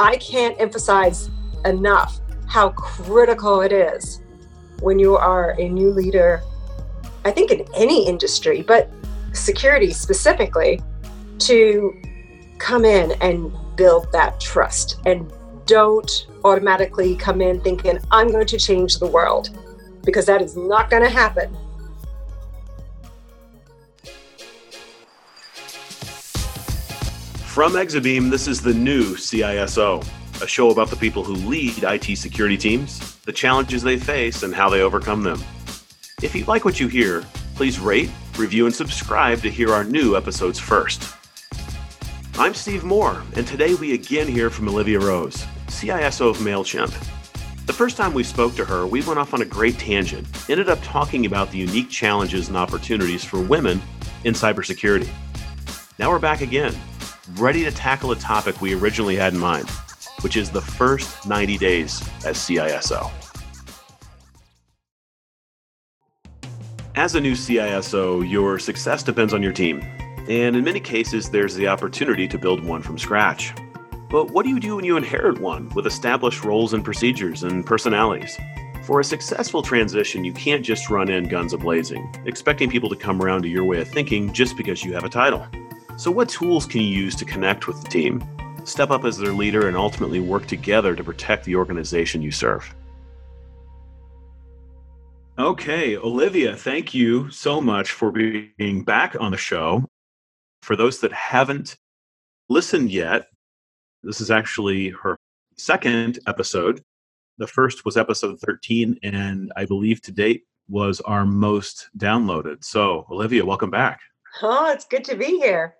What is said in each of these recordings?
I can't emphasize enough how critical it is when you are a new leader, I think in any industry, but security specifically, to come in and build that trust and don't automatically come in thinking, I'm going to change the world, because that is not going to happen. From Exabeam, this is the new CISO, a show about the people who lead IT security teams, the challenges they face, and how they overcome them. If you like what you hear, please rate, review, and subscribe to hear our new episodes first. I'm Steve Moore, and today we again hear from Olivia Rose, CISO of MailChimp. The first time we spoke to her, we went off on a great tangent, ended up talking about the unique challenges and opportunities for women in cybersecurity. Now we're back again, ready to tackle a topic we originally had in mind, which is the first 90 days as CISO. As a new CISO, your success depends on your team, and in many cases, there's the opportunity to build one from scratch. But what do you do when you inherit one with established roles and procedures and personalities? For a successful transition, you can't just run in guns a blazing, expecting people to come around to your way of thinking just because you have a title. So, what tools can you use to connect with the team, step up as their leader, and ultimately work together to protect the organization you serve? Okay, Olivia, thank you so much for being back on the show. For those that haven't listened yet, this is actually her second episode. The first was episode 13, and I believe to date was our most downloaded. So, Olivia, welcome back. Oh, it's good to be here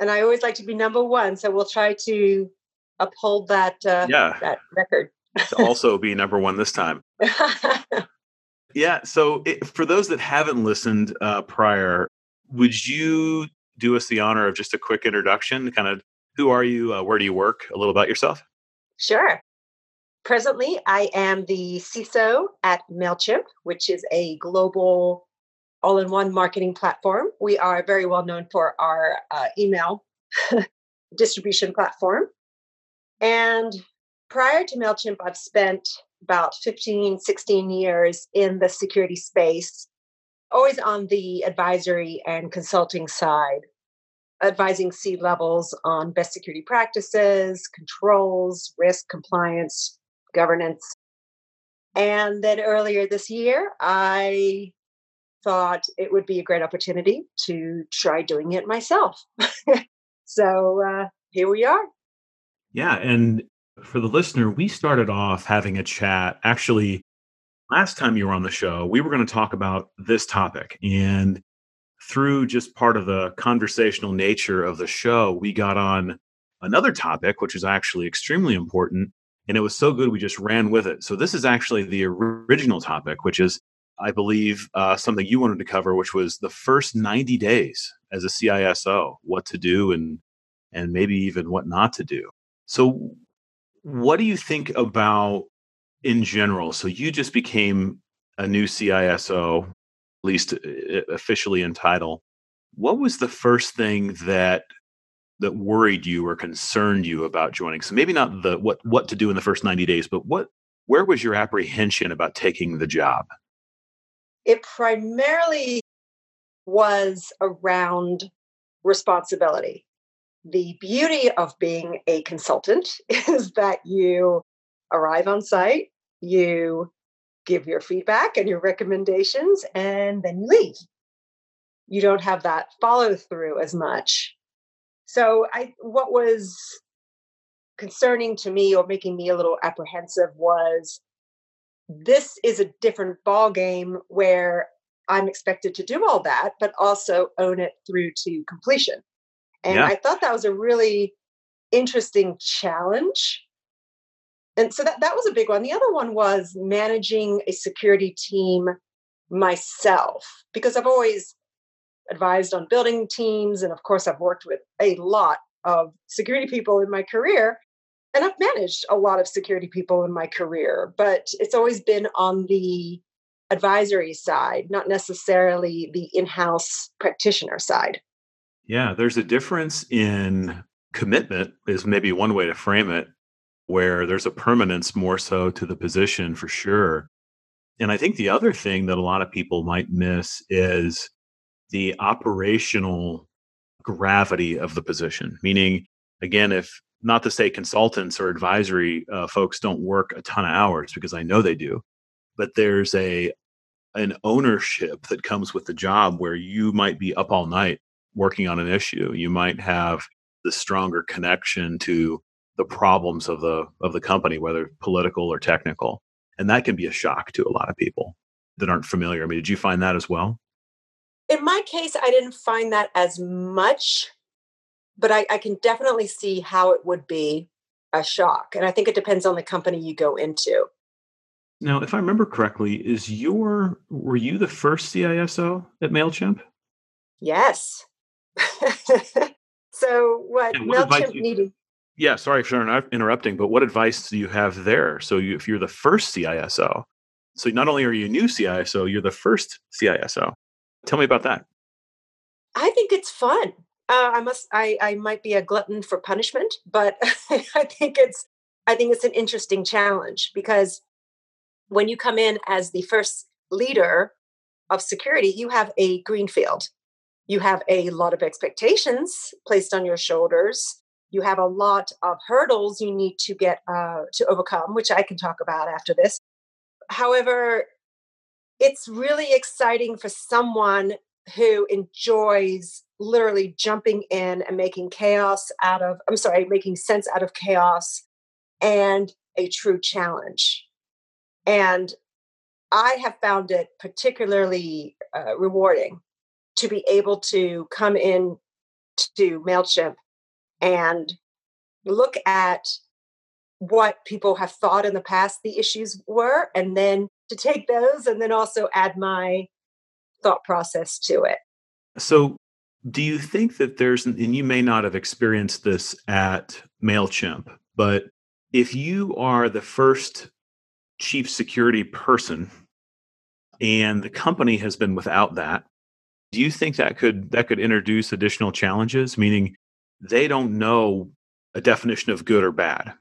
and I always like to be number one. So we'll try to uphold that uh, yeah. that record. to also be number one this time. yeah. So it, for those that haven't listened uh, prior, would you do us the honor of just a quick introduction? Kind of who are you? Uh, where do you work? A little about yourself. Sure. Presently, I am the CISO at MailChimp, which is a global all in one marketing platform. We are very well known for our uh, email distribution platform. And prior to MailChimp, I've spent about 15, 16 years in the security space, always on the advisory and consulting side, advising C levels on best security practices, controls, risk, compliance, governance. And then earlier this year, I thought it would be a great opportunity to try doing it myself. so uh, here we are. Yeah. And for the listener, we started off having a chat. Actually, last time you were on the show, we were going to talk about this topic. And through just part of the conversational nature of the show, we got on another topic, which is actually extremely important. And it was so good, we just ran with it. So, this is actually the original topic, which is I believe, uh, something you wanted to cover, which was the first 90 days as a CISO, what to do and and maybe even what not to do. So, what do you think about in general? So, you just became a new CISO, at least uh, officially in title. What was the first thing that that worried you or concerned you about joining? So maybe not the what what to do in the first 90 days, but what where was your apprehension about taking the job? It primarily was around responsibility. The beauty of being a consultant is that you arrive on site, you give your feedback and your recommendations, and then you leave. You don't have that follow through as much. So, I what was concerning to me or making me a little apprehensive was this is a different ball game where I'm expected to do all that, but also own it through to completion. And yeah. I thought that was a really interesting challenge. And so that, that was a big one. The other one was managing a security team myself, because I've always advised on building teams. And of course, I've worked with a lot of security people in my career and I've managed a lot of security people in my career, but it's always been on the advisory side, not necessarily the in house practitioner side. Yeah, there's a difference in commitment, is maybe one way to frame it. where there's a permanence more so to the position for sure. And I think the other thing that a lot of people might miss is the operational gravity of the position. Meaning, again, if not to say consultants or advisory uh, folks don't work a ton of hours because I know they do, but there's a an ownership that comes with the job where you might be up all night working on an issue. You might have the stronger connection to the problems of the of the company, whether political or technical, and that can be a shock to a lot of people that aren't familiar. I mean, did you find that as well? In my case, I didn't find that as much, but I, I can definitely see how it would be a shock, and I think it depends on the company you go into. Now, if I remember correctly, is your were you the first CISO at Mailchimp? Yes. so what, what Mailchimp you, needed? Yeah, sorry for interrupting, but what advice do you have there? So you, if you're the first CISO, so not only are you a new CISO, you're the first CISO. Tell me about that. I think it's fun. Uh, I must. I, I might be a glutton for punishment, but I think it's. I think it's an interesting challenge because when you come in as the first leader of security, you have a green field. You have a lot of expectations placed on your shoulders. You have a lot of hurdles you need to get uh, to overcome, which I can talk about after this. However, it's really exciting for someone who enjoys literally jumping in and making chaos out of, I'm sorry, making sense out of chaos and a true challenge. And I have found it particularly uh, rewarding to be able to come in to MailChimp and look at what people have thought in the past the issues were, and then to take those and then also add my thought process to it. So, do you think that there's, and you may not have experienced this at MailChimp, but if you are the first chief security person and the company has been without that do you think that could that could introduce additional challenges? Meaning they don't know a definition of good or bad.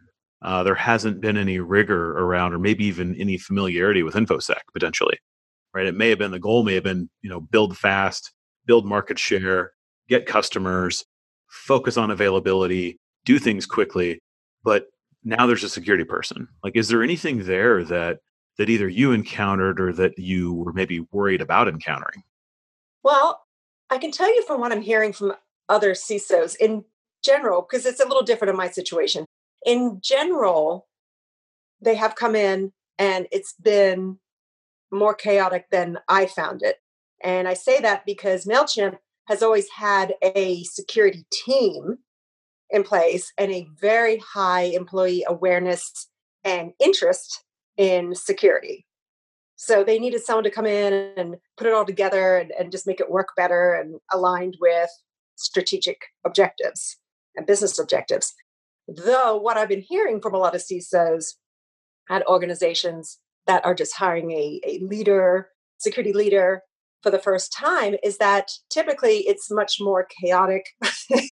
Uh, there hasn't been any rigor around or maybe even any familiarity with infosec potentially right? It may have been the goal may have been you know build fast build market share get customers focus on availability do things quickly. But now there's a security person. Like is there anything there that that either you encountered or that you were maybe worried about encountering? Well i can tell you from what i'm hearing from other cisos in general because it's a little different in my situation. In general they have come in and it's been more chaotic than i found it and i say that because mailchimp has always had a security team in place and a very high employee awareness and interest in security. So they needed someone to come in and put it all together and, and just make it work better and aligned with strategic objectives and business objectives. Though what I've been hearing from a lot of CISOs at organizations that are just hiring a, a leader, security leader for the first time is that typically it's much more chaotic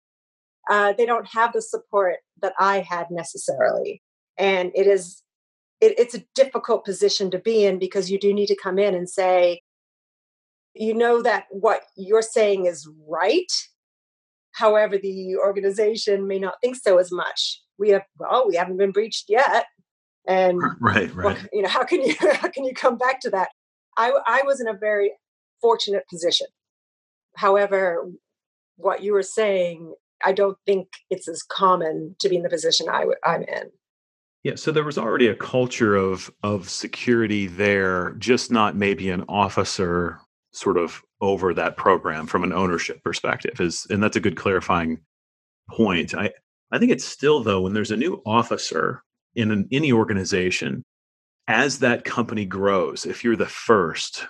uh, they don't have the support that I had necessarily. And it is, it, it's a difficult position to be in because you do need to come in and say, you know that what you're saying is right. However, the organization may not think so as much. We have, well, we haven't been breached yet. And right, right. Well, you know, how can you how can you come back to that? I I was in a very fortunate position. However, what you were saying I don't think it's as common to be in the position i w- I'm in. Yeah, so there was already a culture of of security there, just not maybe an officer sort of over that program from an ownership perspective. Is and that's a good clarifying point. I I think it's still though when there's a new officer in an, any organization, as that company grows, if you're the first,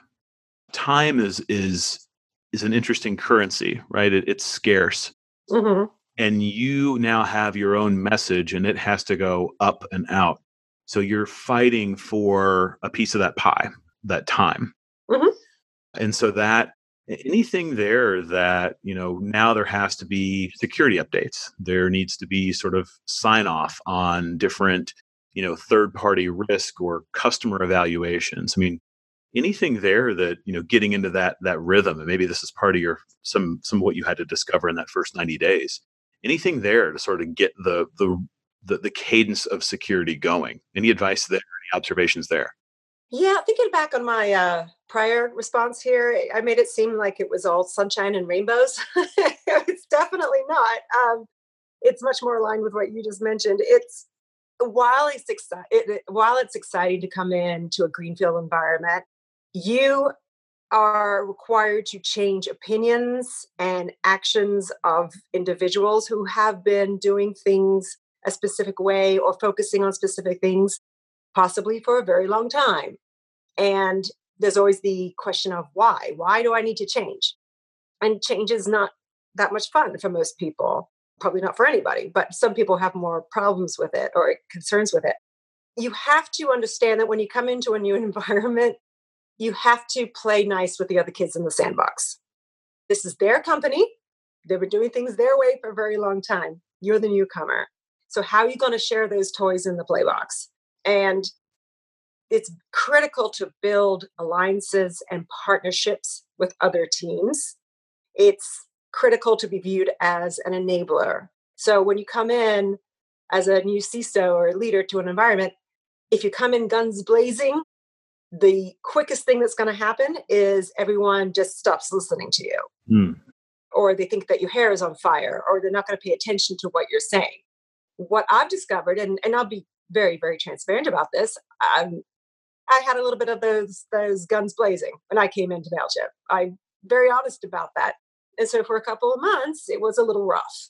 time is is is an interesting currency, right? It, it's scarce. Mm-hmm. And you now have your own message and it has to go up and out. So you're fighting for a piece of that pie, that time. Mm-hmm. And so that anything there that you know now there has to be security updates there needs to be sort of sign off on different you know third party risk or customer evaluations i mean anything there that you know getting into that that rhythm and maybe this is part of your some some what you had to discover in that first 90 days anything there to sort of get the the the, the cadence of security going? Any advice there any observations there? Yeah thinking back on my uh prior response here i made it seem like it was all sunshine and rainbows. It's definitely not um it's much more aligned with what you just mentioned. It's while it's it, while it's exciting to come in to a greenfield environment you are required to change opinions and actions of individuals who have been doing things a specific way or focusing on specific things, possibly for a very long time. And there's always the question of why? Why do I need to change? And change is not that much fun for most people, probably not for anybody, but some people have more problems with it or concerns with it. You have to understand that when you come into a new environment, you have to play nice with the other kids in the sandbox. This is their company. They've been doing things their way for a very long time. You're the newcomer. So, how are you going to share those toys in the playbox? And it's critical to build alliances and partnerships with other teams. It's critical to be viewed as an enabler. So, when you come in as a new CISO or leader to an environment, if you come in guns blazing, the quickest thing that's going to happen is everyone just stops listening to you. Mm. Or they think that your hair is on fire, or they're not going to pay attention to what you're saying. What I've discovered, and, and I'll be very, very transparent about this, um, I had a little bit of those those guns blazing when I came into Mailchimp. I'm very honest about that. And so for a couple of months, it was a little rough.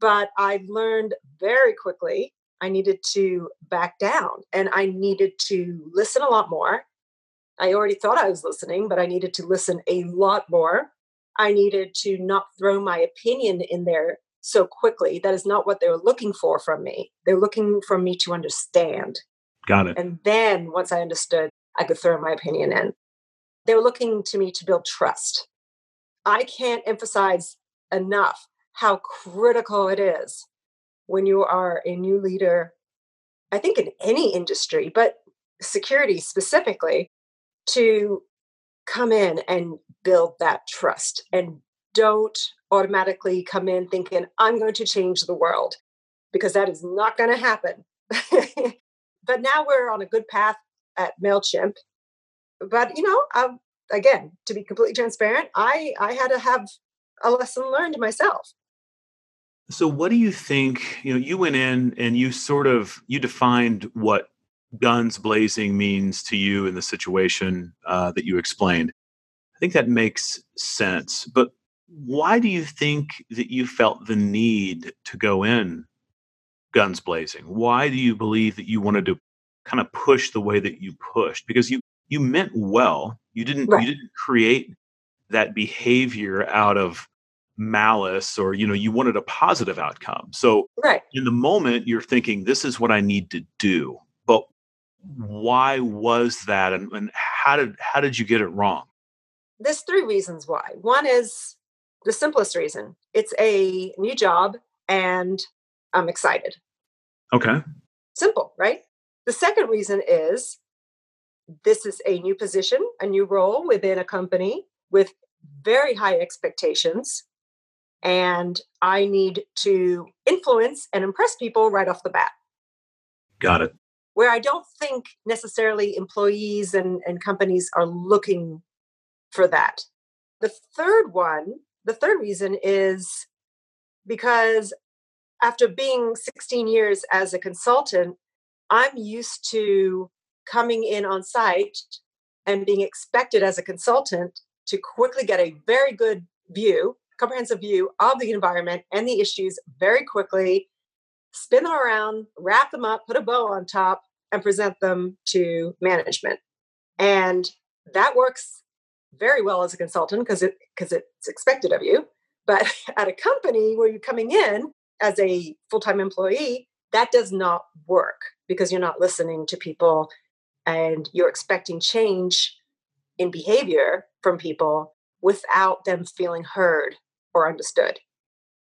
But I learned very quickly I needed to back down and I needed to listen a lot more. I already thought I was listening, but I needed to listen a lot more. I needed to not throw my opinion in there so quickly. That is not what they were looking for from me. They're looking for me to understand. Got it. And then once I understood, I could throw my opinion in. They were looking to me to build trust. I can't emphasize enough how critical it is when you are a new leader, I think in any industry, but security specifically, to come in and build that trust and don't automatically come in thinking, I'm going to change the world, because that is not going to happen. but now we're on a good path at MailChimp. But, you know, um, again, to be completely transparent, I, I had to have a lesson learned myself. So what do you think, you know, you went in and you sort of you defined what guns blazing means to you in the situation uh, that you explained. I think that makes sense. But why do you think that you felt the need to go in guns blazing? Why do you believe that you wanted to kind of push the way that you pushed? Because you you meant well. You didn't right. you didn't create that behavior out of malice or you know you wanted a positive outcome. So right. in the moment you're thinking this is what i need to do. But why was that and, and how did how did you get it wrong? There's three reasons why. One is the simplest reason. It's a new job and i'm excited. Okay. Simple right? The second reason is this is a new position a new role within a company with very high expectations and I need to influence and impress people right off the bat. Got it. Where I don't think necessarily employees and, and companies are looking for that. The third one, the third reason is because after being 16 years as a consultant, I'm used to coming in on site and being expected as a consultant to quickly get a very good view comprehensive view of the environment and the issues very quickly, spin them around, wrap them up, put a bow on top, and present them to management. And that works very well as a consultant because it because it's expected of you. But at a company where you're coming in as a full-time employee, that does not work because you're not listening to people and you're expecting change in behavior from people without them feeling heard or understood.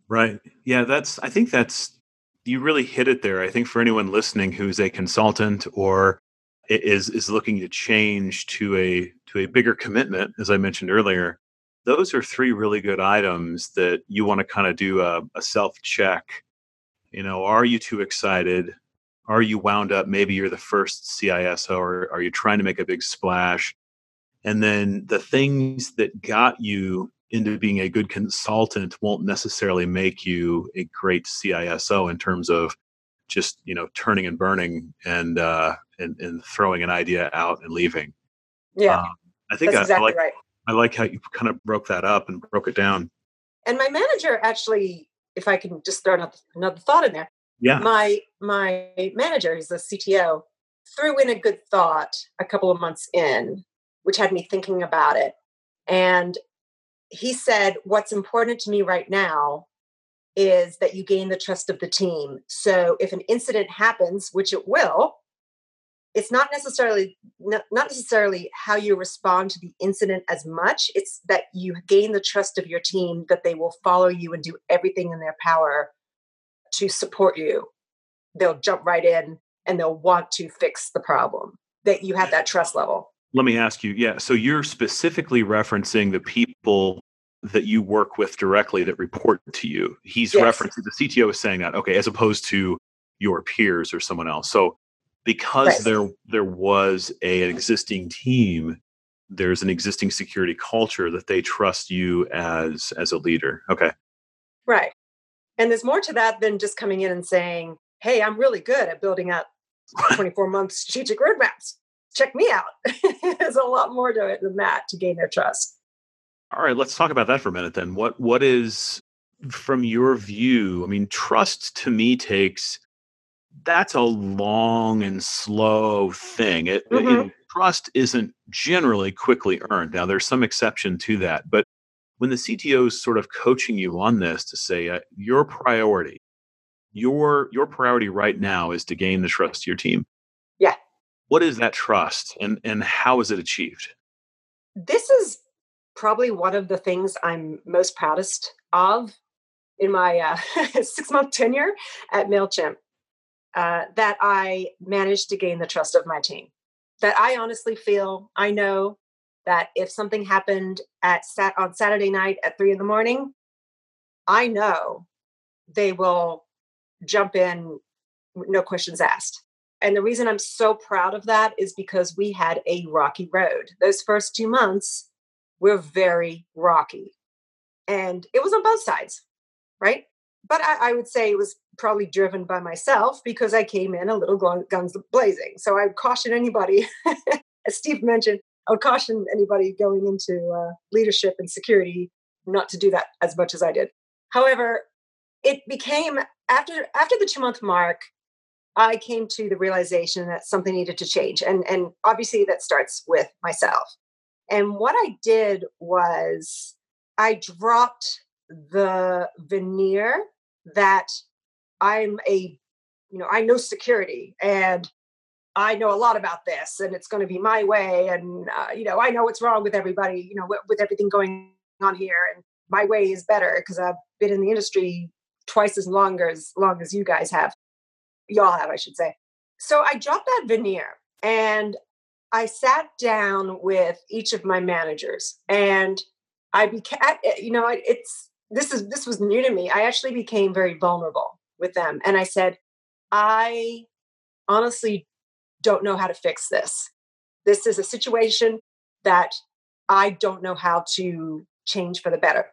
Right. Yeah, that's I think that's you really hit it there. I think for anyone listening who's a consultant or is is looking to change to a to a bigger commitment as I mentioned earlier, those are three really good items that you want to kind of do a, a self check. You know, are you too excited? Are you wound up? Maybe you're the first CISO, or are you trying to make a big splash? And then the things that got you into being a good consultant won't necessarily make you a great CISO in terms of just you know turning and burning and uh, and, and throwing an idea out and leaving. Yeah, um, I think That's I, exactly I like right. I like how you kind of broke that up and broke it down. And my manager actually, if I can just throw another, another thought in there, Yeah. my my manager, he's the CTO, threw in a good thought a couple of months in, which had me thinking about it. And he said, What's important to me right now is that you gain the trust of the team. So if an incident happens, which it will, it's not necessarily not necessarily how you respond to the incident as much it's that you gain the trust of your team that they will follow you and do everything in their power to support you they'll jump right in and they'll want to fix the problem that you have that trust level Let me ask you, yeah. So you're specifically referencing the people that you work with directly that report to you. He's Yes. referencing the CTO is saying that, okay, as opposed to your peers or someone else. So because Right. there there was a, an existing team, there's an existing security culture that they trust you as as a leader. Okay. right and there's more to that than just coming in and saying hey i'm really good at building up 24 month strategic roadmaps check me out there's a lot more to it than that to gain their trust All right, let's talk about that for a minute then. What what is from your view? I mean, trust to me takes that's a long and slow thing. It, it- Mhm. trust isn't generally quickly earned. Now, there's some exception to that, but when the CTO is sort of coaching you on this to say uh, your priority, your your priority right now is to gain the trust of your team. Yeah. What is that trust, and and how is it achieved? this is probably one of the things I'm most proudest of in my uh, six month tenure at MailChimp uh, that I managed to gain the trust of my team. That I honestly feel, I know that if something happened at sat on Saturday night at three in the morning, I know they will jump in, no questions asked. And the reason I'm so proud of that is because we had a rocky road. Those first two months were very rocky. And it was on both sides, right? But I, I would say it was probably driven by myself because I came in a little guns blazing. So I would caution anybody, as Steve mentioned, I would caution anybody going into uh, leadership and security not to do that as much as I did. However, it became after after the two month mark, I came to the realization that something needed to change. And, and obviously, that starts with myself. And what I did was I dropped the veneer that I'm a, you know, I know security and I know a lot about this and it's going to be my way. And, uh, you know, I know what's wrong with everybody, you know, with, with everything going on here. And my way is better because I've been in the industry twice as long as long as you guys have y'all have, I should say. So I dropped that veneer and I sat down with each of my managers and I became, eh, you know, it's, this is, this was new to me. I actually became very vulnerable with them. And I said, I honestly don't know how to fix this. This is a situation that I don't know how to change for the better.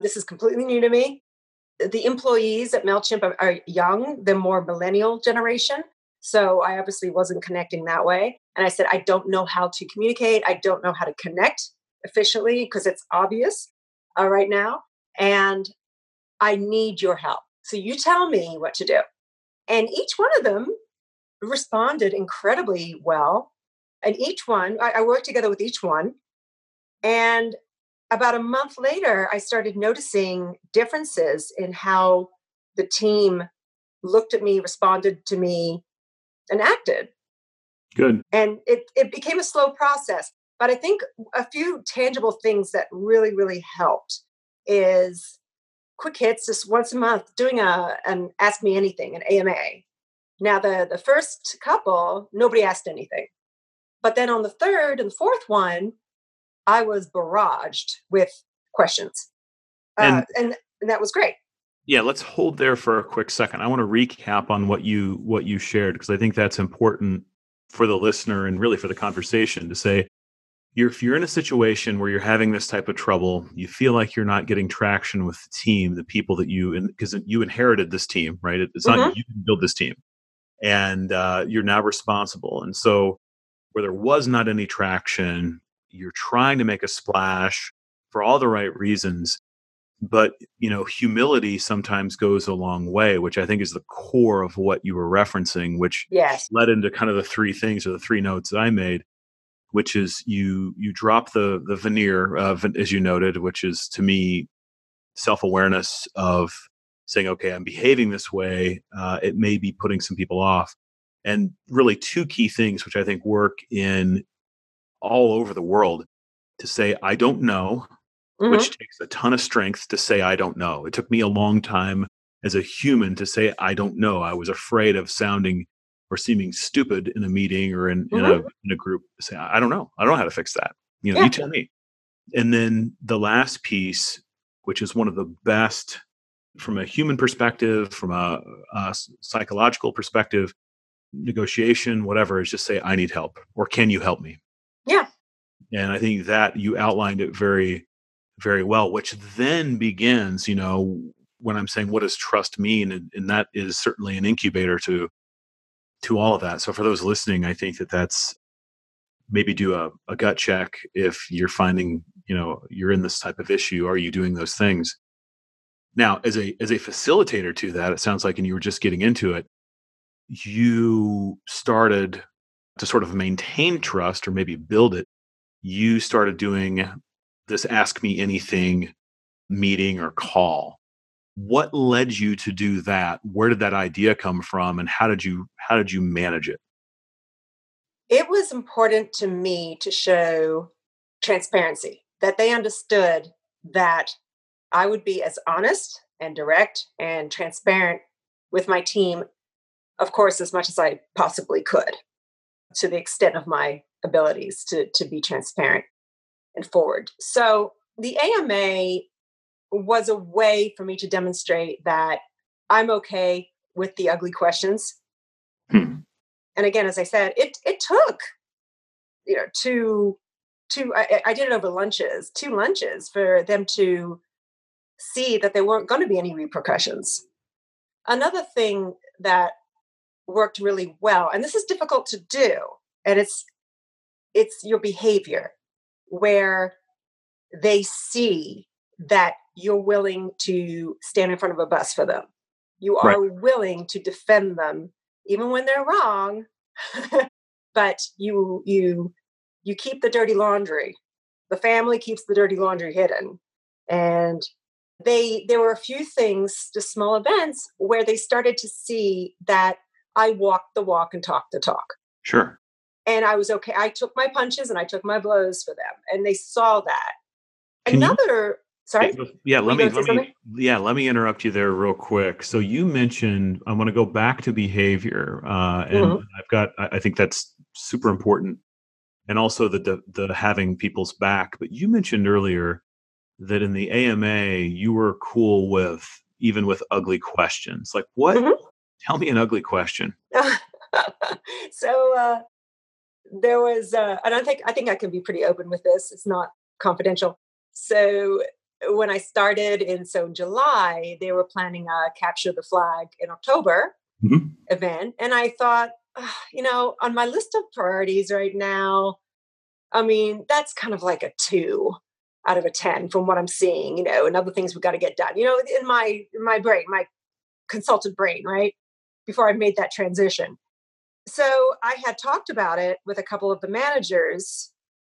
This is completely new to me the employees at MailChimp are, are young, they're more millennial generation. So I obviously wasn't connecting that way. And I said, I don't know how to communicate. I don't know how to connect efficiently because it's obvious uh, right now. And I need your help. So you tell me what to do. And each one of them responded incredibly well. And each one, I, I worked together with each one. And about a month later, I started noticing differences in how the team looked at me, responded to me, and acted. Good. And it, it became a slow process. But I think a few tangible things that really, really helped is quick hits, just once a month, doing a an Ask Me Anything, an AMA. Now the the first couple, nobody asked anything. But then on the third and fourth one, I was barraged with questions. And, uh, and, and that was great. Yeah, let's hold there for a quick second. I want to recap on what you what you shared because I think that's important for the listener and really for the conversation to say you're, if you're in a situation where you're having this type of trouble, you feel like you're not getting traction with the team, the people that you, because you inherited this team, right? It's mm-hmm. not you can build this team, and uh, you're now responsible. And so, where there was not any traction, you're trying to make a splash for all the right reasons. But you know, humility sometimes goes a long way, which I think is the core of what you were referencing, which yes. led into kind of the three things or the three notes that I made which is you you drop the the veneer of as you noted which is to me self-awareness of saying okay i'm behaving this way uh, it may be putting some people off and really two key things which i think work in all over the world to say i don't know mm-hmm. which takes a ton of strength to say i don't know it took me a long time as a human to say i don't know i was afraid of sounding or seeming stupid in a meeting or in, mm-hmm. in, a, in a group say i don't know i don't know how to fix that you know yeah. you tell me and then the last piece which is one of the best from a human perspective from a, a psychological perspective negotiation whatever is just say i need help or can you help me yeah and i think that you outlined it very very well which then begins you know when i'm saying what does trust mean and, and that is certainly an incubator to to all of that. So for those listening, I think that that's maybe do a, a gut check if you're finding, you know, you're in this type of issue. Are you doing those things? Now, as a as a facilitator to that, it sounds like, and you were just getting into it, you started to sort of maintain trust or maybe build it. You started doing this ask me anything meeting or call. What led you to do that? Where did that idea come from and how did you how did you manage it? It was important to me to show transparency that they understood that i would be as honest and direct and transparent with my team of course as much as i possibly could to the extent of my abilities to, to be transparent and forward so the ama was a way for me to demonstrate that I'm okay with the ugly questions. Hmm. And again, as I said, it it took you know two two I, I did it over lunches, two lunches for them to see that there weren't going to be any repercussions. Another thing that worked really well, and this is difficult to do, and it's it's your behavior where they see that you're willing to stand in front of a bus for them. You are right. willing to defend them even when they're wrong. but you you you keep the dirty laundry. The family keeps the dirty laundry hidden. And they there were a few things, just small events, where they started to see that I walked the walk and talked the talk. Sure. And I was okay. I took my punches and I took my blows for them. And they saw that. Can Another Sorry. Yeah, let me let me yeah let me interrupt you there real quick. So you mentioned I want to go back to behavior, uh, and mm-hmm. I've got I think that's super important, and also the, the the having people's back. But you mentioned earlier that in the AMA you were cool with even with ugly questions. Like what? Mm-hmm. Tell me an ugly question. so uh, there was, uh, and I think I think I can be pretty open with this. It's not confidential. So when I started in so in July, they were planning a capture the flag in October mm-hmm. event, and I thought, you know, on my list of priorities right now, I mean, that's kind of like a two out of a ten from what I'm seeing, you know, and other things we've got to get done, you know, in my in my brain, my consultant brain, right? Before I made that transition. So I had talked about it with a couple of the managers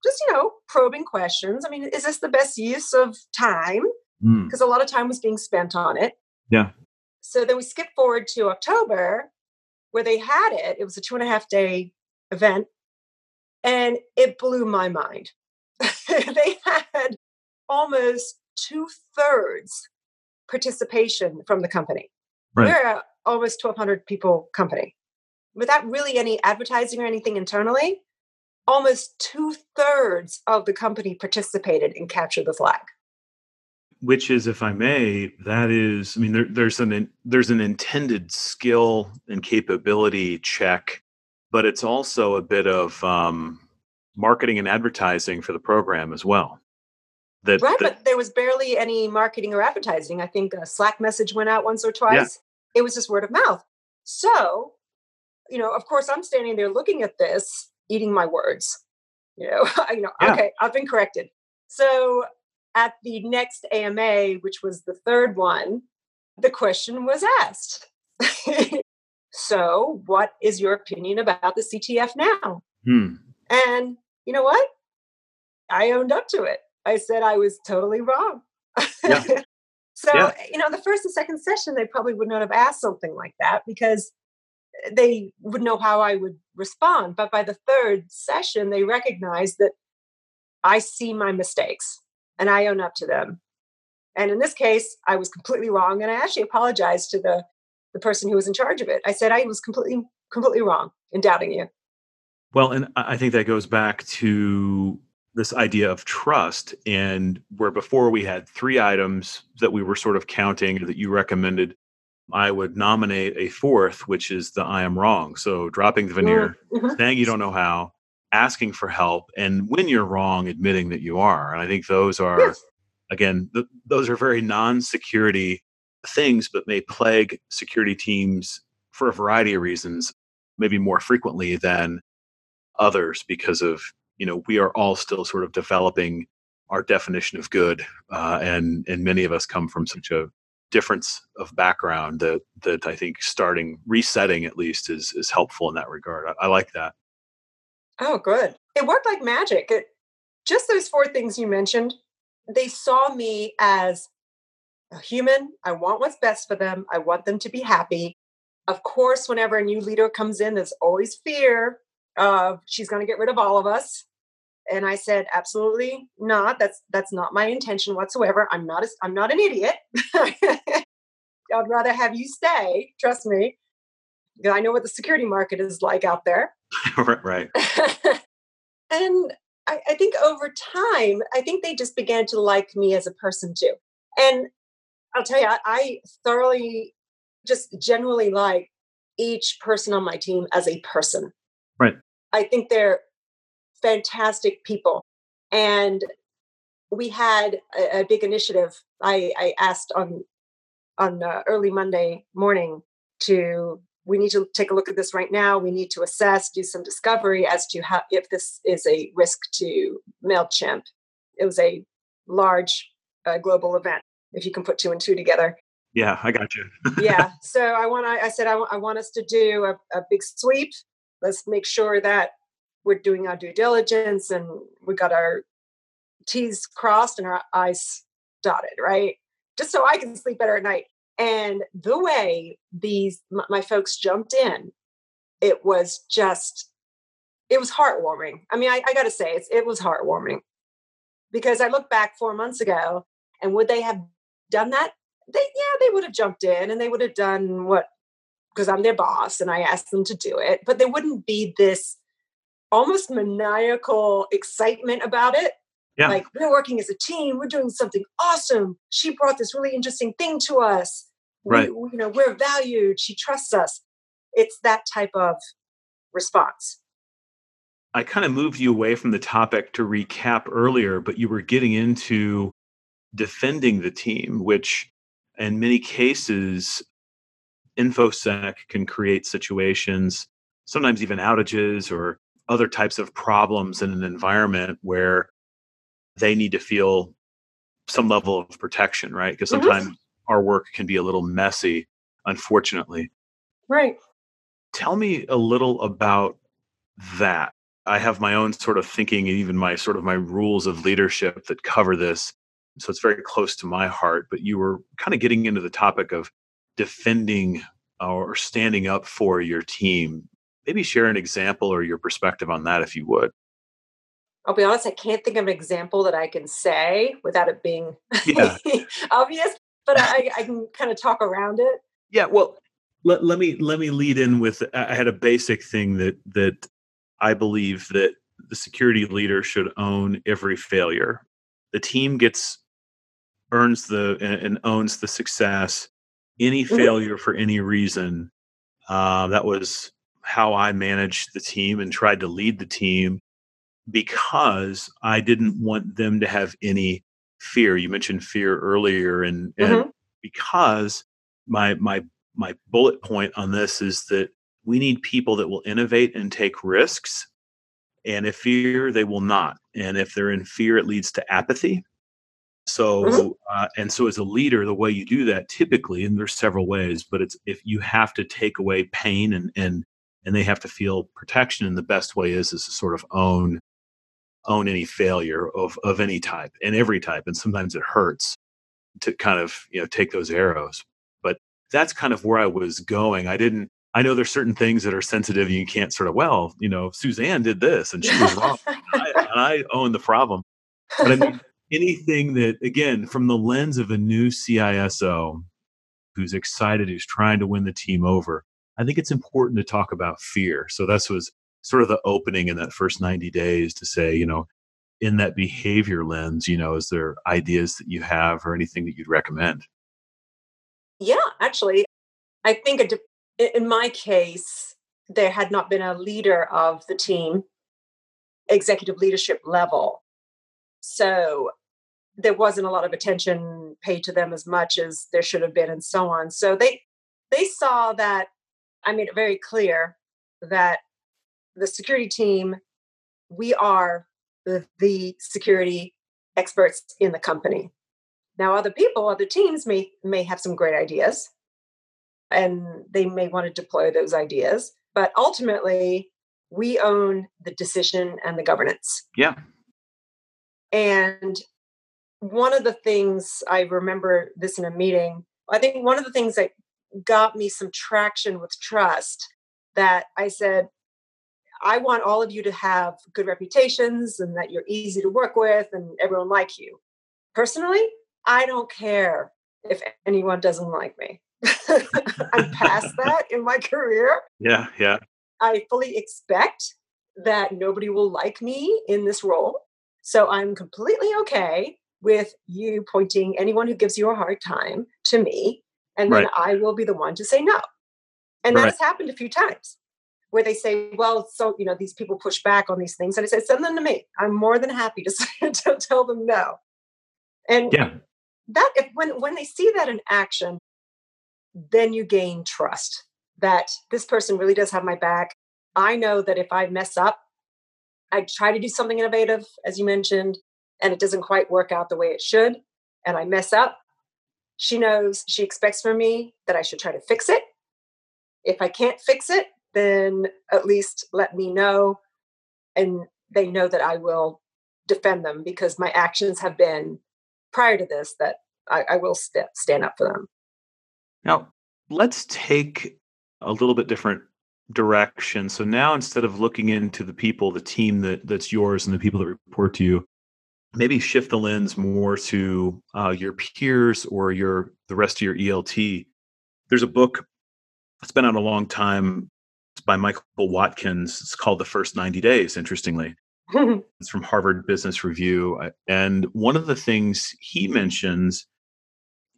just you know probing questions i mean is this the best use of time because mm. a lot of time was being spent on it yeah so then we skip forward to october where they had it it was a two and a half day event And it blew my mind. they had almost two thirds participation from the company. Right. We're a almost 1,200 people company without really any advertising or anything internally. Almost two thirds of the company participated in Capture the Flag. Which is, if I may, that is, I mean, there, there's an there's an intended skill and capability check, but it's also a bit of um, marketing and advertising for the program as well. That, right, that, but there was barely any marketing or advertising. I think a Slack message went out once or twice. It was just word of mouth. So, you know, of course, I'm standing there looking at this, eating my words. You know, you know, yeah. okay, I've been corrected. So, at the next AMA, which was the third one, the question was asked. so, what is your opinion about the CTF now? Hmm. And you know what? I owned up to it. I said I was totally wrong. Yeah. so, yeah. you know, the first and second session, they probably would not have asked something like that because they would know how I would respond. But by the third session, they recognized that I see my mistakes and I own up to them. And in this case, I was completely wrong. And I actually apologized to the, the person who was in charge of it. I said I was completely, completely wrong in doubting you. Well, and I think that goes back to this idea of trust and where before we had three items that we were sort of counting that you recommended i would nominate a fourth which is the i am wrong so dropping the veneer mm-hmm. saying you don't know how asking for help and when you're wrong admitting that you are and i think those are yes. again th- those are very non-security things but may plague security teams for a variety of reasons maybe more frequently than others because of you know we are all still sort of developing our definition of good uh, and and many of us come from such a difference of background that that i think starting resetting at least is is helpful in that regard. I, I like that. Oh good. It worked like magic. It, just those four things you mentioned they saw me as a human. I want what's best for them. I want them to be happy. Of course whenever a new leader comes in there's always fear of she's going to get rid of all of us. And i said absolutely not. That's that's not my intention whatsoever. I'm not a, i'm not an idiot. I'd rather have you stay trust me. I know what the security market is like out there. Right and I, I think over time i think they just began to like me as a person too. And i'll tell you I, I thoroughly just genuinely like each person on my team as a person. Right I think they're fantastic people. And we had a, a big initiative. I, I, asked on on uh, early Monday morning to we need to take a look at this right now. We need to assess, do some discovery as to how if this is a risk to Mailchimp. It was a large uh, global event. If you can put two and two together. Yeah, I got you. yeah. So I want I said I, w- I want us to do a, a big sweep let's make sure that we're doing our due diligence and we got our T's crossed and our I's dotted, right? Just so I can sleep better at night. And the way these my folks jumped in, it was just, it was heartwarming. I mean, I, I got to say, it was heartwarming because I look back four months ago, and would they have done that? They, yeah, they would have jumped in and they would have done what because I'm their boss and I asked them to do it, but there wouldn't be this almost maniacal excitement about it. Yeah. Like we're working as a team, we're doing something awesome. She brought this really interesting thing to us. Right. We, you know, we're valued. She trusts us. It's that type of response. I kind of moved you away from the topic to recap earlier, but you were getting into defending the team, which in many cases infosec can create situations sometimes even outages or other types of problems in an environment where they need to feel some level of protection right because mm-hmm. sometimes mm-hmm. our work can be a little messy unfortunately right tell me a little about that i have my own sort of thinking and even my sort of my rules of leadership that cover this so it's very close to my heart but you were kind of getting into the topic of defending uh, or standing up for your team. Maybe share an example or your perspective on that if you would. I'll be honest, I can't think of an example that I can say without it being yeah. obvious, but I, I can kind of talk around it. Yeah, well, let, let me let me lead in with I had a basic thing that that I believe that the security leader should own every failure. The team gets earns the and, owns the success. Any mm-hmm. failure for any reason, uh, that was how I managed the team and tried to lead the team because I didn't want them to have any fear. You mentioned fear earlier, and, and mm-hmm. because my my my bullet point on this is that we need people that will innovate and take risks. And if fear, they will not. And if they're in fear, it leads to apathy. So, mm-hmm. uh, and so as a leader, the way you do that typically, and there's several ways, but it's if you have to take away pain and and and they have to feel protection, and the best way is is to sort of own own any failure of of any type and every type, and sometimes it hurts to kind of you know take those arrows. But that's kind of where I was going. I didn't. I know there's certain things that are sensitive, you can't sort of well, you know, Suzanne did this, and she was wrong, I, and I own the problem. But I mean anything that, again, from the lens of a new CISO who's excited, who's trying to win the team over, I think it's important to talk about fear. So that was sort of the opening in that first 90 days to say, you know, in that behavior lens, you know, is there ideas that you have or anything that you'd recommend? Yeah, actually, I think in my case, there had not been a leader of the team, executive leadership level. So there wasn't a lot of attention paid to them as much as there should have been and so on. So they they saw that i made it very clear that the security team we are the, the security experts in the company. Now other people other teams may may have some great ideas and they may want to deploy those ideas but ultimately we own the decision and the governance. Yeah and one of the things I remember this in a meeting, I think one of the things that got me some traction with trust that I said, I want all of you to have good reputations and that you're easy to work with and everyone like you. Personally, I don't care if anyone doesn't like me. I'm past that in my career. Yeah, yeah. I fully expect that nobody will like me in this role. So I'm completely okay with you pointing anyone who gives you a hard time to me, and then right. I will be the one to say no. And that right. has happened a few times where they say, well, so, you know, these people push back on these things. And I say, send them to me. I'm more than happy to, say, to tell them no. And yeah. that, if, when, when they see that in action, then you gain trust that this person really does have my back. I know that if I mess up, I try to do something innovative, as you mentioned, and it doesn't quite work out the way it should, and I mess up, she knows she expects from me that I should try to fix it. If I can't fix it, then at least let me know. And they know that I will defend them because my actions have been prior to this that I, I will st- stand up for them. Now, let's take a little bit different direction. So now instead of looking into the people, the team that that's yours and the people that report to you, maybe shift the lens more to uh, your peers or your the rest of your ELT. There's a book it's been out a long time. It's by Michael Watkins. It's called The First 90 Days, interestingly. it's from Harvard Business Review. And one of the things he mentions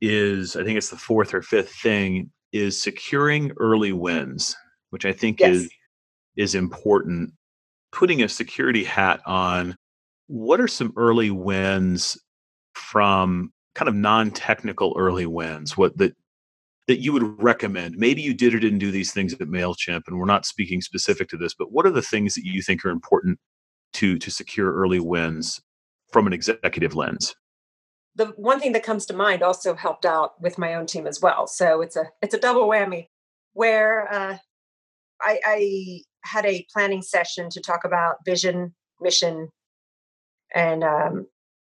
is, I think it's the fourth or fifth thing, is securing early wins, which I think yes. is is important. Putting a security hat on what are some early wins from kind of non-technical early wins? What that that you would recommend? Maybe you did or didn't do these things at Mailchimp, and we're not speaking specific to this, but what are the things that you think are important to to secure early wins from an executive lens? The one thing that comes to mind also helped out with my own team as well. So it's a it's a double whammy where uh, I, I had a planning session to talk about vision, mission, and um,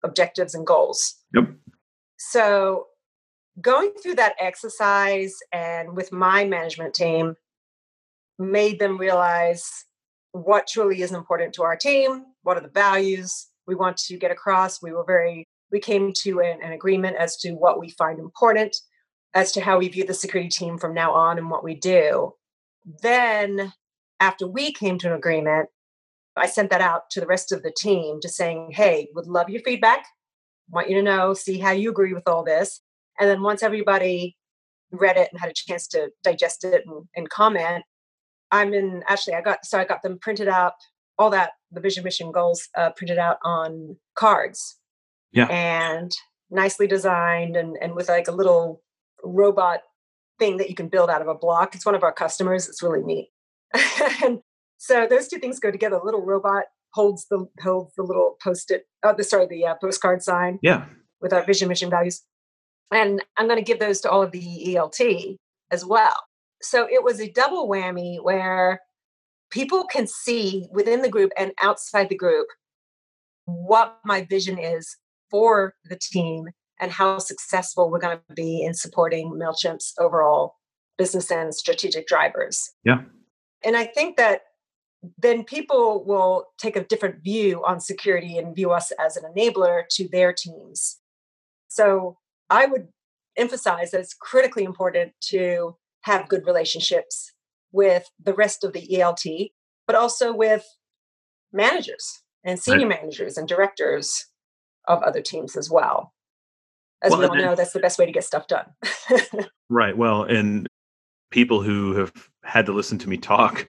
objectives and goals. Yep. So going through that exercise and with my management team made them realize what truly is important to our team what are the values we want to get across. We were very, we came to an, an agreement as to what we find important, as to how we view the security team from now on and what we do. Then, after we came to an agreement, I sent that out to the rest of the team, just saying, hey, would love your feedback. Want you to know, see how you agree with all this. And then once everybody read it and had a chance to digest it and, and comment, I'm in actually I got so I got them printed out, all that the vision mission goals uh, printed out on cards. Yeah. And nicely designed and and with like a little robot thing that you can build out of a block. It's one of our customers. It's really neat. and so those two things go together. A little robot holds the holds the little post-it, oh, the sorry, the uh, postcard sign. Yeah. With our vision, mission, values, and I'm going to give those to all of the ELT as well. So it was a double whammy where people can see within the group and outside the group what my vision is for the team and how successful we're going to be in supporting MailChimp's overall business and strategic drivers. Yeah. And I think that then people will take a different view on security and view us as an enabler to their teams. So I would emphasize that it's critically important to have good relationships with the rest of the ELT, but also with managers and senior right. managers and directors of other teams as well. As well, we all know, that's the best way to get stuff done. right. Well, and people who have had to listen to me talk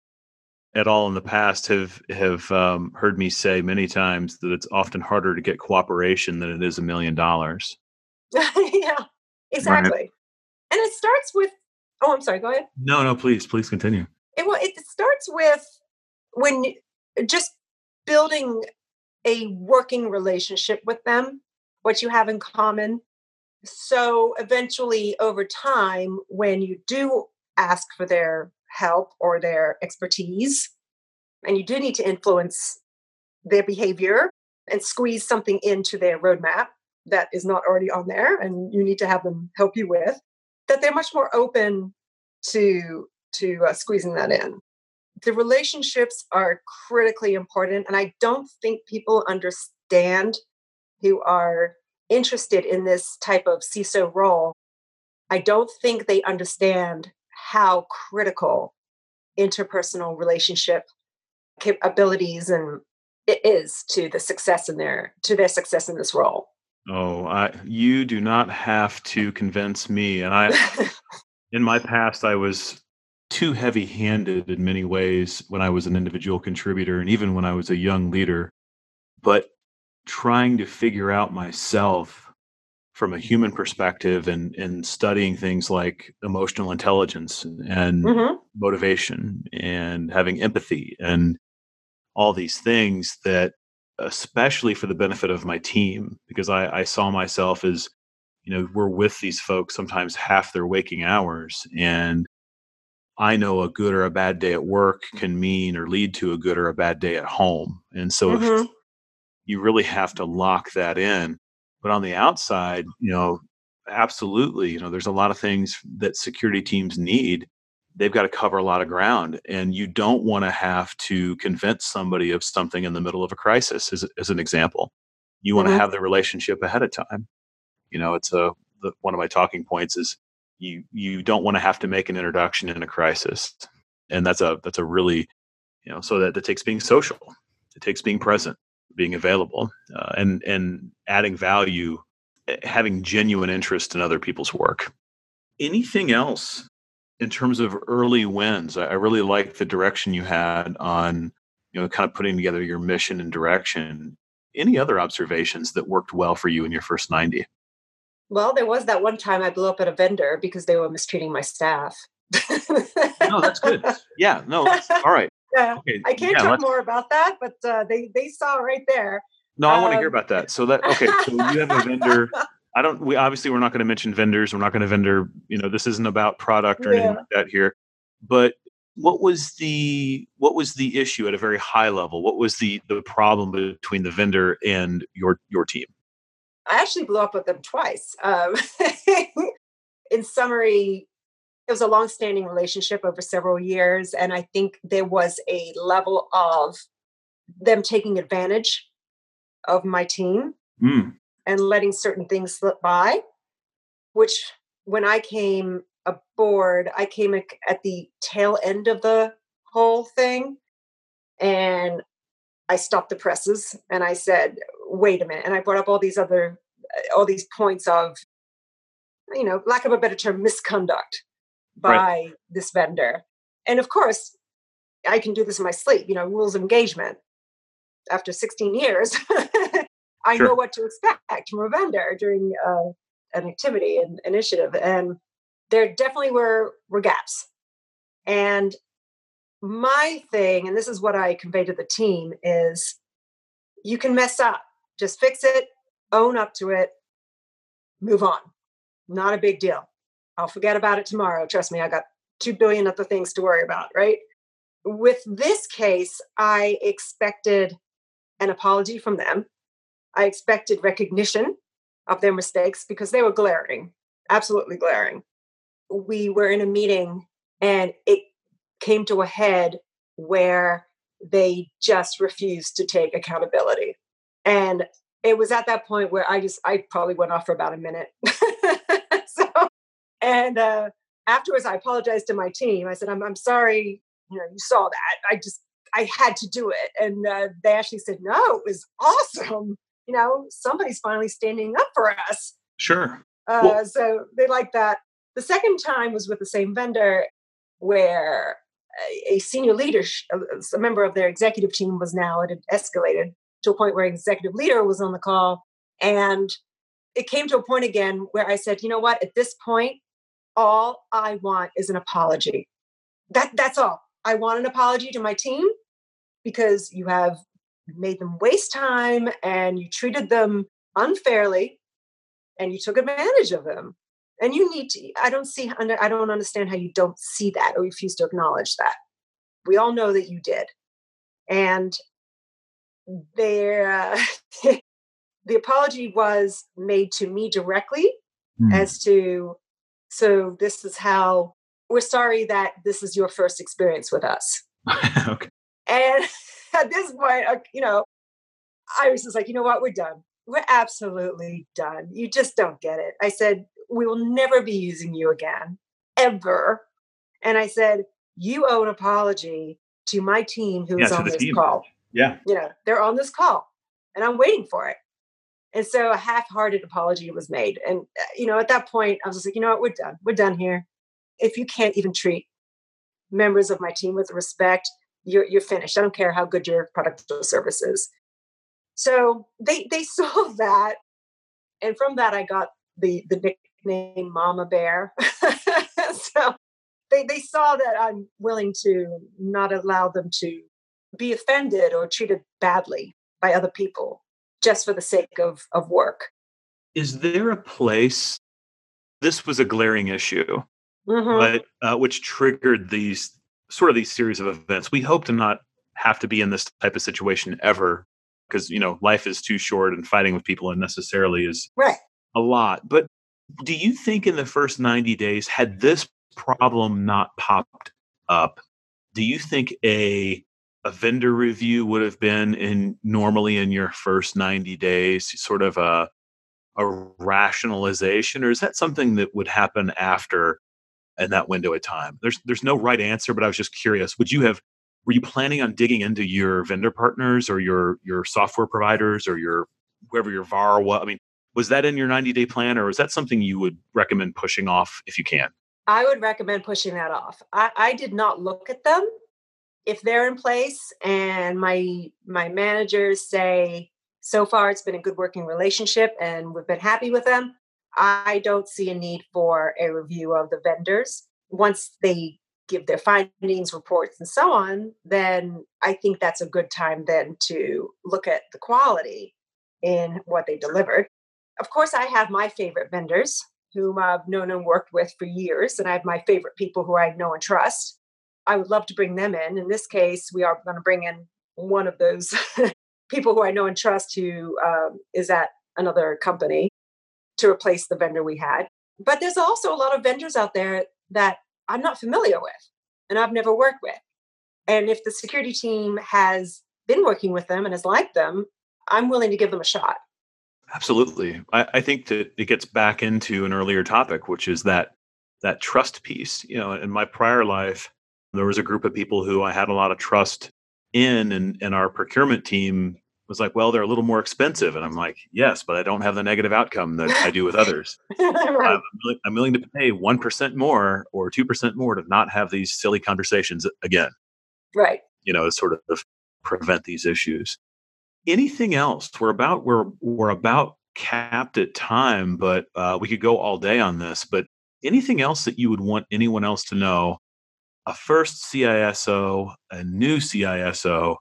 at all in the past have have um, heard me say many times that it's often harder to get cooperation than it is a million dollars. yeah, exactly. Right. And it starts with. Oh, I'm sorry. Go ahead. No, no, please, please continue. It well, it starts with when just building a working relationship with them, what you have in common. So eventually, over time, when you do ask for their help or their expertise. And you do need to influence their behavior and squeeze something into their roadmap that is not already on there and you need to have them help you with that they're much more open to to uh, squeezing that in the relationships are critically important and i don't think people understand who are interested in this type of ciso role i don't think they understand how critical interpersonal relationship abilities and it is to the success in their to their success in this role. Oh, I, you do not have to convince me. And I, in my past, I was too heavy-handed in many ways when I was an individual contributor, and even when I was a young leader. But trying to figure out myself from a human perspective and and studying things like emotional intelligence and mm-hmm. motivation and having empathy and all these things that especially for the benefit of my team because I, I saw myself as you know we're with these folks sometimes half their waking hours and I know a good or a bad day at work can mean or lead to a good or a bad day at home. And so mm-hmm. You really have to lock that in but on the outside, you know, absolutely, you know, there's a lot of things that security teams need. They've got to cover a lot of ground, and you don't want to have to convince somebody of something in the middle of a crisis. As, as an example, you want mm-hmm. to have the relationship ahead of time. You know, it's a the, one of my talking points is you you don't want to have to make an introduction in a crisis, and that's a that's a really you know so that that takes being social, it takes being present, being available uh, and and adding value eh, having genuine interest in other people's work. Anything else in terms of early wins? I really like the direction you had on you know kind of putting together your mission and direction. Any other observations that worked well for you in your first 90 well there was that one time i blew up at a vendor because they were mistreating my staff. No that's good. Yeah no all right yeah, okay. I can't yeah, talk more about that, but uh, they they saw right there. No, I um, want to hear about that. So that okay, so you have a vendor. I don't. We obviously we're not going to mention vendors. We're not going to vendor. You know, this isn't about product or yeah. anything like that here. But what was the what was the issue at a very high level? What was the the problem between the vendor and your your team? I actually blew up with them twice. Um, in summary, it was a long-standing relationship over several years and i think there was a level of them taking advantage of my team Mm. and letting certain things slip by, which when I came aboard, I came at the tail end of the whole thing. And I stopped the presses and I said, wait a minute. And I brought up all these other, uh, all these points of, you know, lack of a better term, misconduct by Right. this vendor. And of course, I can do this in my sleep, you know, rules of engagement. After 16 years, I know what to expect from a vendor during uh, an activity and initiative. And there definitely were were gaps. And my thing, and this is what I convey to the team, is you can mess up. Just fix it, own up to it, move on. Not a big deal. I'll forget about it tomorrow. Trust me, I got two billion other things to worry about, right? With this case, I expected an apology from them. I expected recognition of their mistakes because they were glaring, absolutely glaring. We were in a meeting and it came to a head where they just refused to take accountability. And it was at that point where I just, I probably went off for about a minute. and uh, afterwards, I apologized to my team. I said, I'm, I'm sorry, you know, you saw that. I just, I had to do it. And uh, they actually said, no, it was awesome. You know, somebody's finally standing up for us. Sure. Uh, Well- so they like that. The second time was with the same vendor where a, senior leader, a, a member of their executive team was now, it had escalated to a point where executive leader was on the call. And it came to a point again where I said, you know what, at this point, all I want is an apology. That that's all. I want an apology to my team because you have made them waste time and you treated them unfairly and you took advantage of them. And you need to, I don't see, under, I don't understand how you don't see that or refuse to acknowledge that. We all know that you did. And there, uh, the apology was made to me directly Mm. as to, so this is how, we're sorry that this is your first experience with us. okay. And at this point, uh, you know, I was just like, you know what, we're done. We're absolutely done. You just don't get it. I said, we will never be using you again, ever. And I said, you owe an apology to my team who Yeah, is on this team. call. Yeah. You know, they're on this call and I'm waiting for it. And so a half hearted apology was made. And, uh, you know, at that point, I was like, you know what, we're done. We're done here. If you can't even treat members of my team with respect, you're, you're finished. I don't care how good your product or service is. So they, they saw that. And from that, I got the, the nickname Mama Bear. so they, they saw that I'm willing to not allow them to be offended or treated badly by other people just for the sake of, of work. Is there a place? This was a glaring issue, Mhm. but uh, which triggered these sort of these series of events. We hope to not have to be in this type of situation ever, because you know life is too short, and fighting with people unnecessarily is Right. a lot. But do you think in the first ninety days, had this problem not popped up, do you think a a vendor review would have been in normally in your first 90 days sort of a a rationalization or is that something that would happen after in that window of time there's there's no right answer but i was just curious would you have were you planning on digging into your vendor partners or your your software providers or your whoever your var was i mean was that in your 90 day plan or is that something you would recommend pushing off if you can I would recommend pushing that off. I, I did not look at them. If they're in place and my my managers say so far it's been a good working relationship and we've been happy with them, I don't see a need for a review of the vendors. Once they give their findings, reports, and so on, then I think that's a good time then to look at the quality in what they delivered. Of course, I have my favorite vendors whom I've known and worked with for years, and I have my favorite people who I know and trust. I would love to bring them in. In this case, we are going to bring in one of those people who I know and trust who um, is at another company to replace the vendor we had. But there's also a lot of vendors out there that I'm not familiar with and I've never worked with. And if the security team has been working with them and has liked them, I'm willing to give them a shot. Absolutely. I, I think that it gets back into an earlier topic, which is that that trust piece. You know, in my prior life, there was a group of people who I had a lot of trust in, and, and our procurement team was like, well, they're a little more expensive. And I'm like, yes, but I don't have the negative outcome that I do with others. right. I'm, willing, I'm, willing, to pay 1% more or 2% more to not have these silly conversations again. Right. You know, to sort of prevent these issues. Anything else? We're about, we're, we're about capped at time, but uh, we could go all day on this. But anything else that you would want anyone else to know? A first CISO, a new CISO,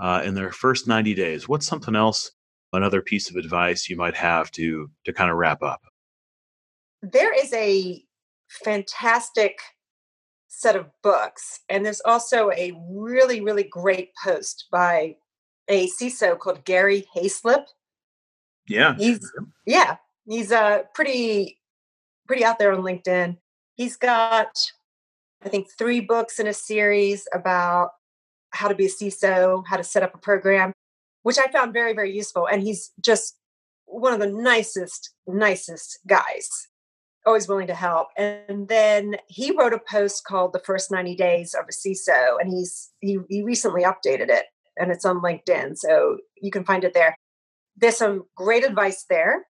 uh, in their first 90 days. What's something else another piece of advice you might have to to kind of wrap up? There is a fantastic set of books and there's also a really really great post by a ciso called gary hayslip. Yeah he's yeah he's uh pretty pretty out there on linkedin. He's got i think three books in a series about how to be a CISO, how to set up a program, which I found very, very useful. And he's just one of the nicest, nicest guys, always willing to help. And then he wrote a post called The First 90 Days of a CISO, and he's he, he recently updated it and it's on LinkedIn. So you can find it there. There's some great advice there.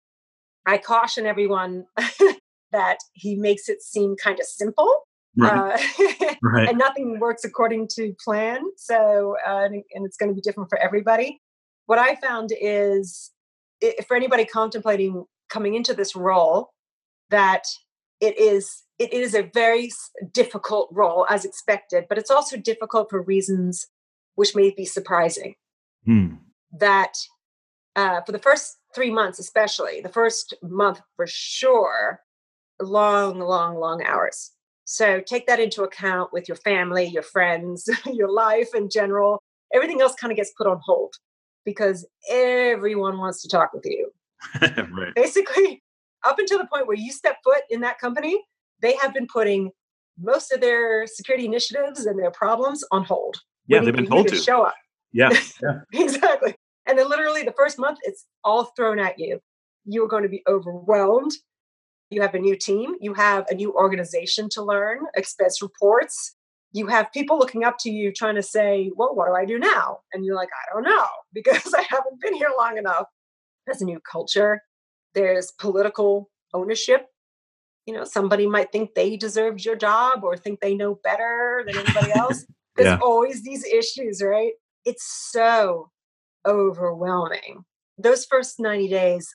I caution everyone that he makes it seem kind of simple Right. Uh, right. and nothing works according to plan. So, uh, and, and it's going to be different for everybody. What I found is it, for anybody contemplating coming into this role, that it is it is a very difficult role as expected, but it's also difficult for reasons which may be surprising. Hmm. That uh, for the first three months, especially the first month for sure, long, long, long hours so take that into account with your family, your friends, your life in general. Everything else kind of gets put on hold because everyone wants to talk with you. right. Basically, up until the point where you step foot in that company, they have been putting most of their security initiatives and their problems on hold. Yeah, they've been told to. to show up. Yeah, yeah. exactly. And then literally the first month, it's all thrown at you. You are going to be overwhelmed you have a new team, you have a new organization to learn, expense reports. You have people looking up to you trying to say, Well, what do I do now? And you're like, I don't know because I haven't been here long enough. There's a new culture, there's political ownership. You know, somebody might think they deserved your job or think they know better than anybody else. There's yeah. always these issues, right? It's so overwhelming. Those first 90 days,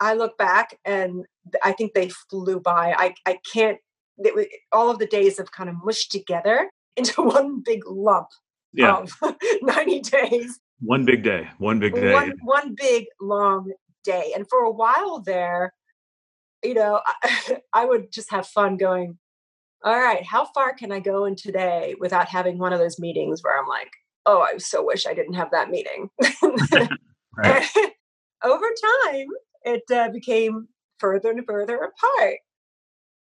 I look back and I think they flew by. I, I can't, was, all of the days have kind of mushed together into one big lump yeah. of 90 days. One big day, one big day. One, one big long day. And for a while there, you know, I, I would just have fun going, all right, how far can I go in today without having one of those meetings where I'm like, oh, I so wish I didn't have that meeting. over time, it uh, became further and further apart.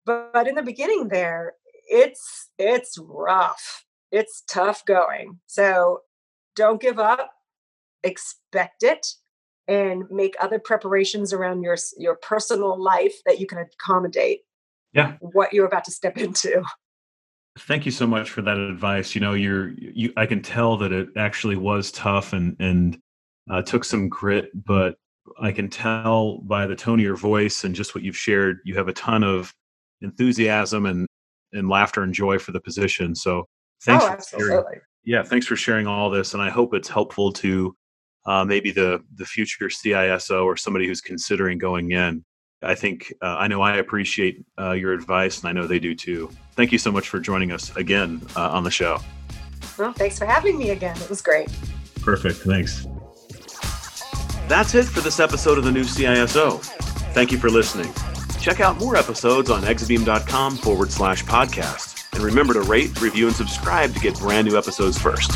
But, but in the beginning there, it's it's rough. It's tough going. So don't give up. Expect it and make other preparations around your your personal life that you can accommodate yeah what you're about to step into thank you so much for that advice you know you're you i can tell that it actually was tough and and uh, took some grit but I can tell by the tone of your voice and just what you've shared, you have a ton of enthusiasm and, and laughter and joy for the position. So thanks. Oh, absolutely. Sharing, yeah, thanks for sharing all this. And I hope it's helpful to uh, maybe the the future CISO or somebody who's considering going in. I think uh, I know I appreciate uh, your advice, and I know they do too. Thank you so much for joining us again uh, on the show. Well, thanks for having me again. It was great. Perfect. Thanks. That's it for this episode of the new CISO. Thank you for listening. Check out more episodes on exabeam.com forward slash podcast. And remember to rate, review, and subscribe to get brand new episodes first.